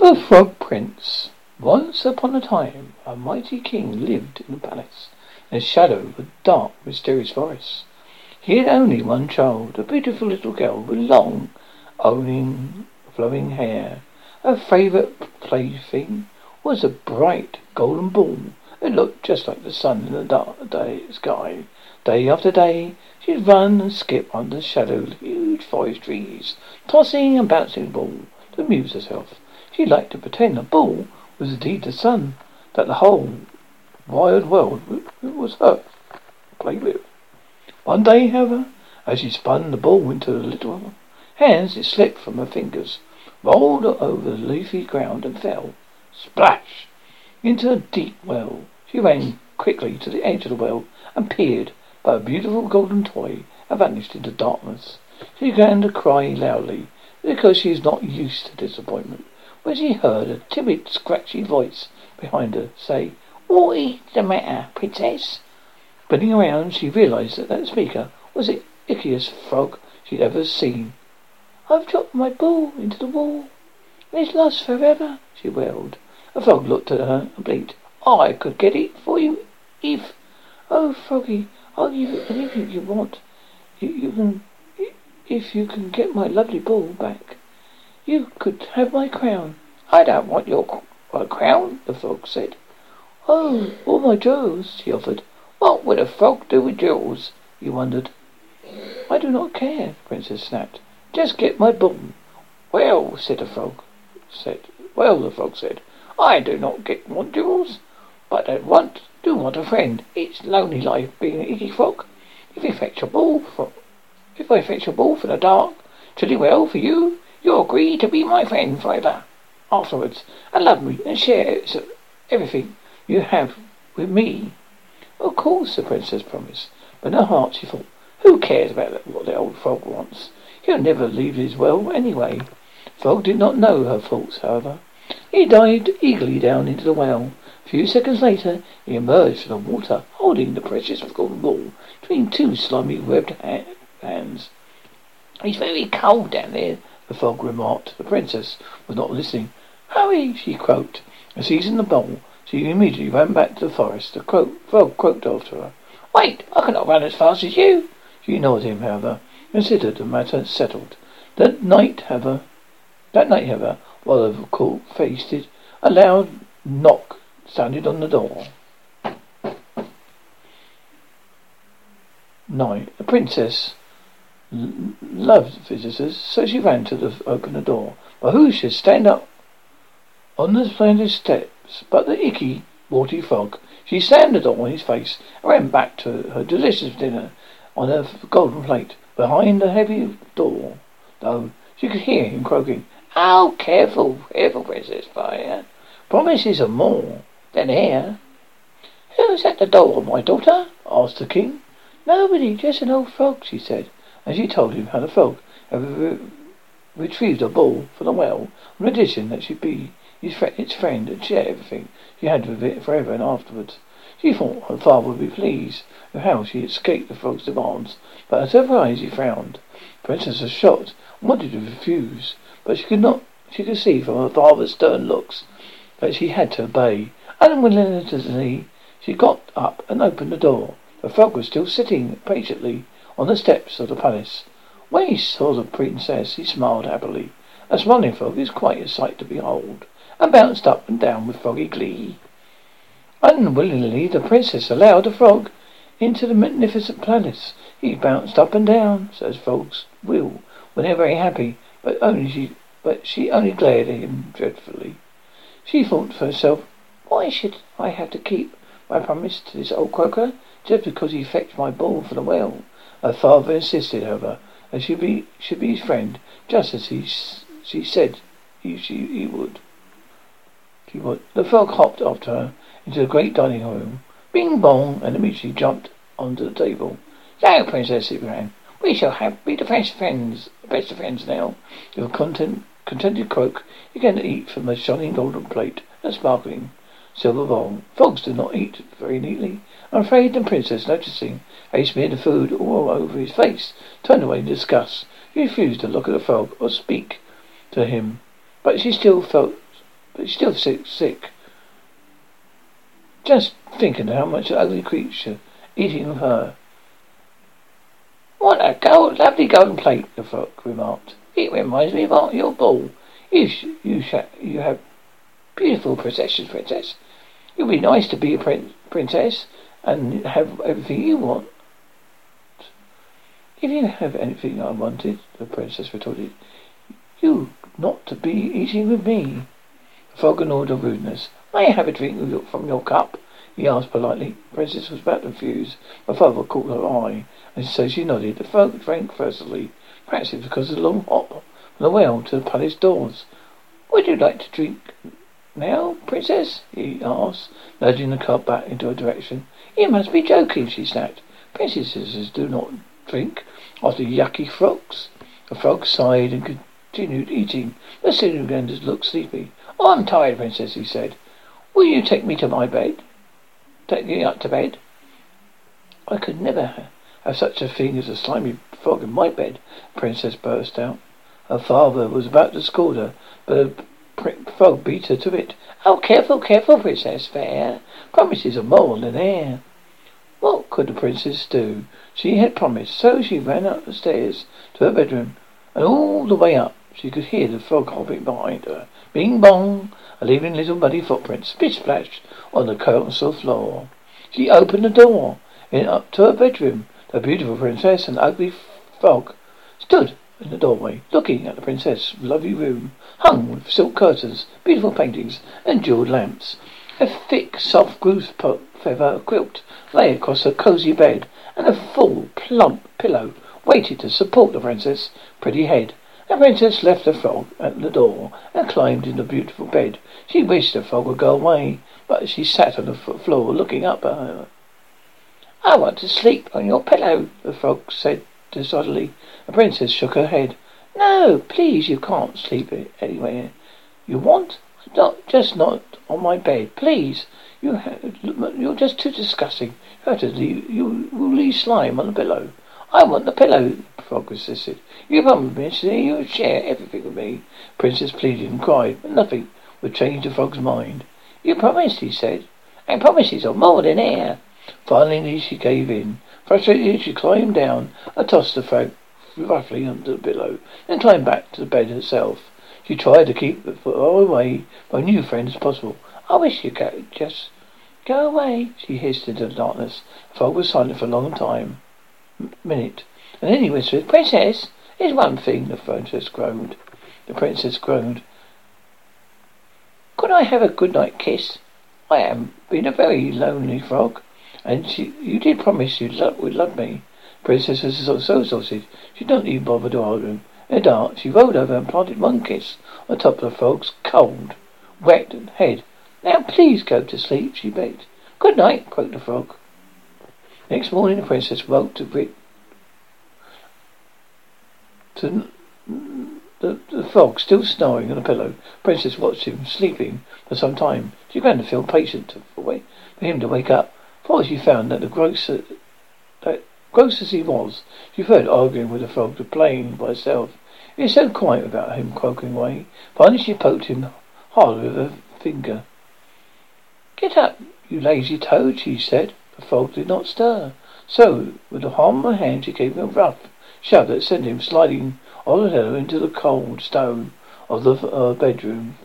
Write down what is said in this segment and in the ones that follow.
The Frog Prince. Once upon a time, a mighty king lived in a palace in the shadow of a dark, mysterious forest. He had only one child, a beautiful little girl with long, owning, flowing hair. Her favourite plaything was a bright golden ball. It looked just like the sun in the dark day sky. Day after day, she'd run and skip under the shadow of huge forest trees, tossing and bouncing the ball to amuse herself. She liked to pretend the ball was indeed the sun, that the whole wide world was her play with. One day, however, as she spun the ball into the little hands, it slipped from her fingers, rolled over the leafy ground, and fell, splash, into a deep well. She ran quickly to the edge of the well and peered, but a beautiful golden toy had vanished into darkness. She began to cry loudly because she was not used to disappointment when she heard a timid, scratchy voice behind her say, What is the matter, princess? Spinning around, she realized that that speaker was the ickiest frog she'd ever seen. I've dropped my ball into the wall, and it's lost forever, she wailed. The frog looked at her and blinked. I could get it for you if... Oh, Froggy, I'll give you anything you want. You, you can... If you can get my lovely ball back, you could have my crown. I don't want your crown, the frog said. Oh, all my jewels, he offered. What would a frog do with jewels? He wondered. I do not care, the princess snapped. Just get my ball. Well, said the frog. Said, well, the frog said, I do not get want jewels, but I want do want a friend. It's lonely life being an icky frog. If you fetch a ball from, if I fetch a ball from the dark, truly well for you, you'll agree to be my friend forever. Afterwards, and love me and share everything you have with me. Of course, the princess promised. But in her heart she thought, who cares about what the old frog wants? He'll never leave his well anyway. The frog did not know her thoughts, however. He dived eagerly down into the well. A few seconds later, he emerged from the water, holding the precious golden ball between two slimy webbed ha- hands. It's very cold down there, the frog remarked. The princess was not listening. Hurry, she croaked. And seizing the bowl, she immediately ran back to the forest. The croak, frog croaked after her. Wait, I cannot run as fast as you. She ignored him, however, considered the matter settled. That night, however, that night, however, while the court feasted, a loud knock sounded on the door. Night. The princess loved visitors, so she ran to the, open the door. But who should stand up on the splendid steps but the icky, warty frog? She slammed the door on his face and ran back to her delicious dinner on a golden plate. Behind the heavy door, though, she could hear him croaking, Oh, careful, careful, Princess Fire. Promises of more than air. Who's at the door, my daughter? asked the king. Nobody, just an old frog, she said. And she told him how the frog had re- retrieved a ball from the well, on condition that she'd be his fr- its friend and share everything she had with it forever and afterwards. She thought her father would be pleased with how she escaped the frog's demands, but her eyes he frowned. Princess was shocked and wanted to refuse, but she could not. She could see from her father's stern looks that she had to obey. And unwillingly, she got up and opened the door. The frog was still sitting patiently on the steps of the palace. When he saw the princess, he smiled happily. A smiling frog is quite a sight to behold, and bounced up and down with froggy glee. Unwillingly, the princess allowed the frog into the magnificent palace. He bounced up and down, as frogs will, when they're very happy, but only she, but she only glared at him dreadfully. She thought to herself, why should I have to keep my promise to this old croaker just because he fetched my ball from the well? Her father insisted, however, that she be should be his friend, just as he she said he she he would. He would. The frog hopped after her into the great dining room. Bing bong, and immediately jumped onto the table. So, Princess, it began, we shall have be the best friends, best of friends now. With a content, contented croak, began to eat from the shining golden plate and sparkling silver bowl. Frogs do not eat very neatly. I'm afraid the princess, noticing he smeared the food all over his face, turned away in disgust. She refused to look at the frog or speak to him, but she still felt but she's still sick, sick. Just thinking how much an ugly creature eating of her. What a gold, lovely golden plate, the frog remarked. It reminds me of your ball. You, sh- you, sh- you have beautiful possessions, princess. It would be nice to be a prin- princess and have everything you want. If you have anything I wanted, the princess retorted, you not to be eating with me. The frog ignored her rudeness. May I have a drink from your cup? He asked politely. The princess was about to refuse. My father caught her eye, and so she nodded. The frog drank thirstily. Perhaps it was because of the long hop from the well to the palace doors. Would you like to drink now, princess? he asked, nudging the cup back into her direction. You must be joking, she snapped. Princesses do not drink after yucky frogs. The frog sighed and continued eating. The Cinderlanders looked sleepy. Oh, I'm tired, princess, he said. Will you take me to my bed? Take me up to bed? I could never have such a thing as a slimy frog in my bed, princess burst out. Her father was about to scold her, but frog beat her to it. Oh, careful, careful, Princess Fair. Promises are more than air. What could the princess do? She had promised, so she ran up the stairs to her bedroom, and all the way up she could hear the frog hopping behind her. Bing bong, leaving little muddy footprints, splish splash on the council floor. She opened the door and up to her bedroom. The beautiful princess and ugly frog stood in the doorway, looking at the princess' lovely room, hung with silk curtains, beautiful paintings, and jeweled lamps. A thick, soft goose feather quilt lay across her cosy bed, and a full, plump pillow waited to support the princess' pretty head. The princess left the frog at the door and climbed into the beautiful bed. She wished the frog would go away, but she sat on the floor looking up at her. I want to sleep on your pillow, the frog said decidedly. The princess shook her head. No, please, you can't sleep anywhere you want. Not just not on my bed, please. You you're just too disgusting. You have to leave. You will leave slime on the pillow. I want the pillow, frog insisted. You promised me you would share everything with me. Princess pleaded and cried, but nothing would change the frog's mind. You promised, he said. And promises are more than air. Finally, she gave in. Frustrated, she climbed down and tossed the frog roughly under the pillow, then climbed back to the bed herself. She tried to keep the far away from new friend as possible. I wish you'd go, just go away, she hissed into the darkness. The frog was silent for a long time, a minute, and then he whispered, Princess, there's one thing, the princess groaned. The princess groaned. Could I have a good night kiss? I am been a very lonely frog, and she, you did promise you'd love, would love me. Princess was so, exhausted, she did not even bother to argue. In the dark, she rolled over and planted one kiss on top of the frog's cold, wet head. Now please go to sleep, she begged. Good night, croaked the frog. Next morning, the princess woke to Brit to the, the frog still snoring on a pillow. Princess watched him sleeping for some time. She began to feel patient for, wait, for him to wake up. Finally, she found that the grocer, that gross as he was, she heard arguing with the frog to playing by herself. He was so quiet about him croaking away. Finally, she poked him hard with her finger. Get up, you lazy toad, she said. The frog did not stir. So, with the palm of her hand, she gave him a rough shove that sent him sliding on pillow into the cold stone of the uh, bedroom.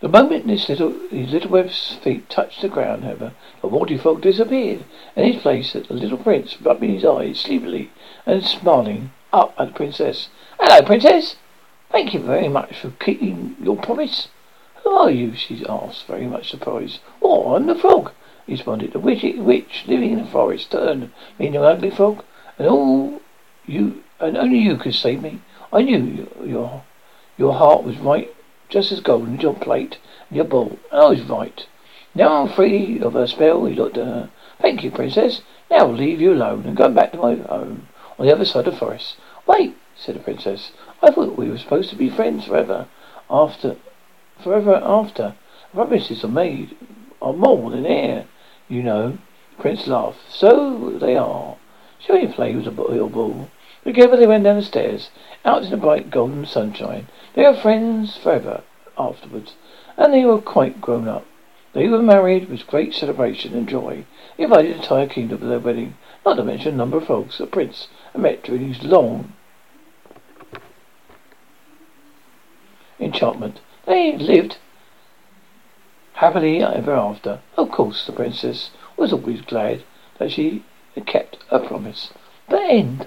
The moment this little his little webb's feet touched the ground, however, the watery frog disappeared, and in his place sat the little prince, rubbing his eyes sleepily and smiling up at the princess. Hello, princess. Thank you very much for keeping your promise. Who are you? she asked, very much surprised. Oh, I'm the frog, he responded. The witch, witch living in the forest turned me into an ugly frog, and all you and only you could save me. I knew your your heart was right, just as golden as your plate and your ball. And I oh, was right. Now I'm free of her spell. He looked at her. Thank you, princess. Now I'll leave you alone and go back to my home on the other side of the forest. Wait, said the princess. I thought we were supposed to be friends forever. After, forever after. Promises are made are more than air, you know. Prince laughed. So they are. Shall we play with your ball? Together they went down the stairs, out in the bright golden sunshine. They were friends forever afterwards, and they were quite grown up. They were married with great celebration and joy. They invited the entire kingdom to their wedding, not to mention a number of folks the prince had met during his long enchantment. They lived happily ever after. Of course, the princess was always glad that she had kept her promise. The end.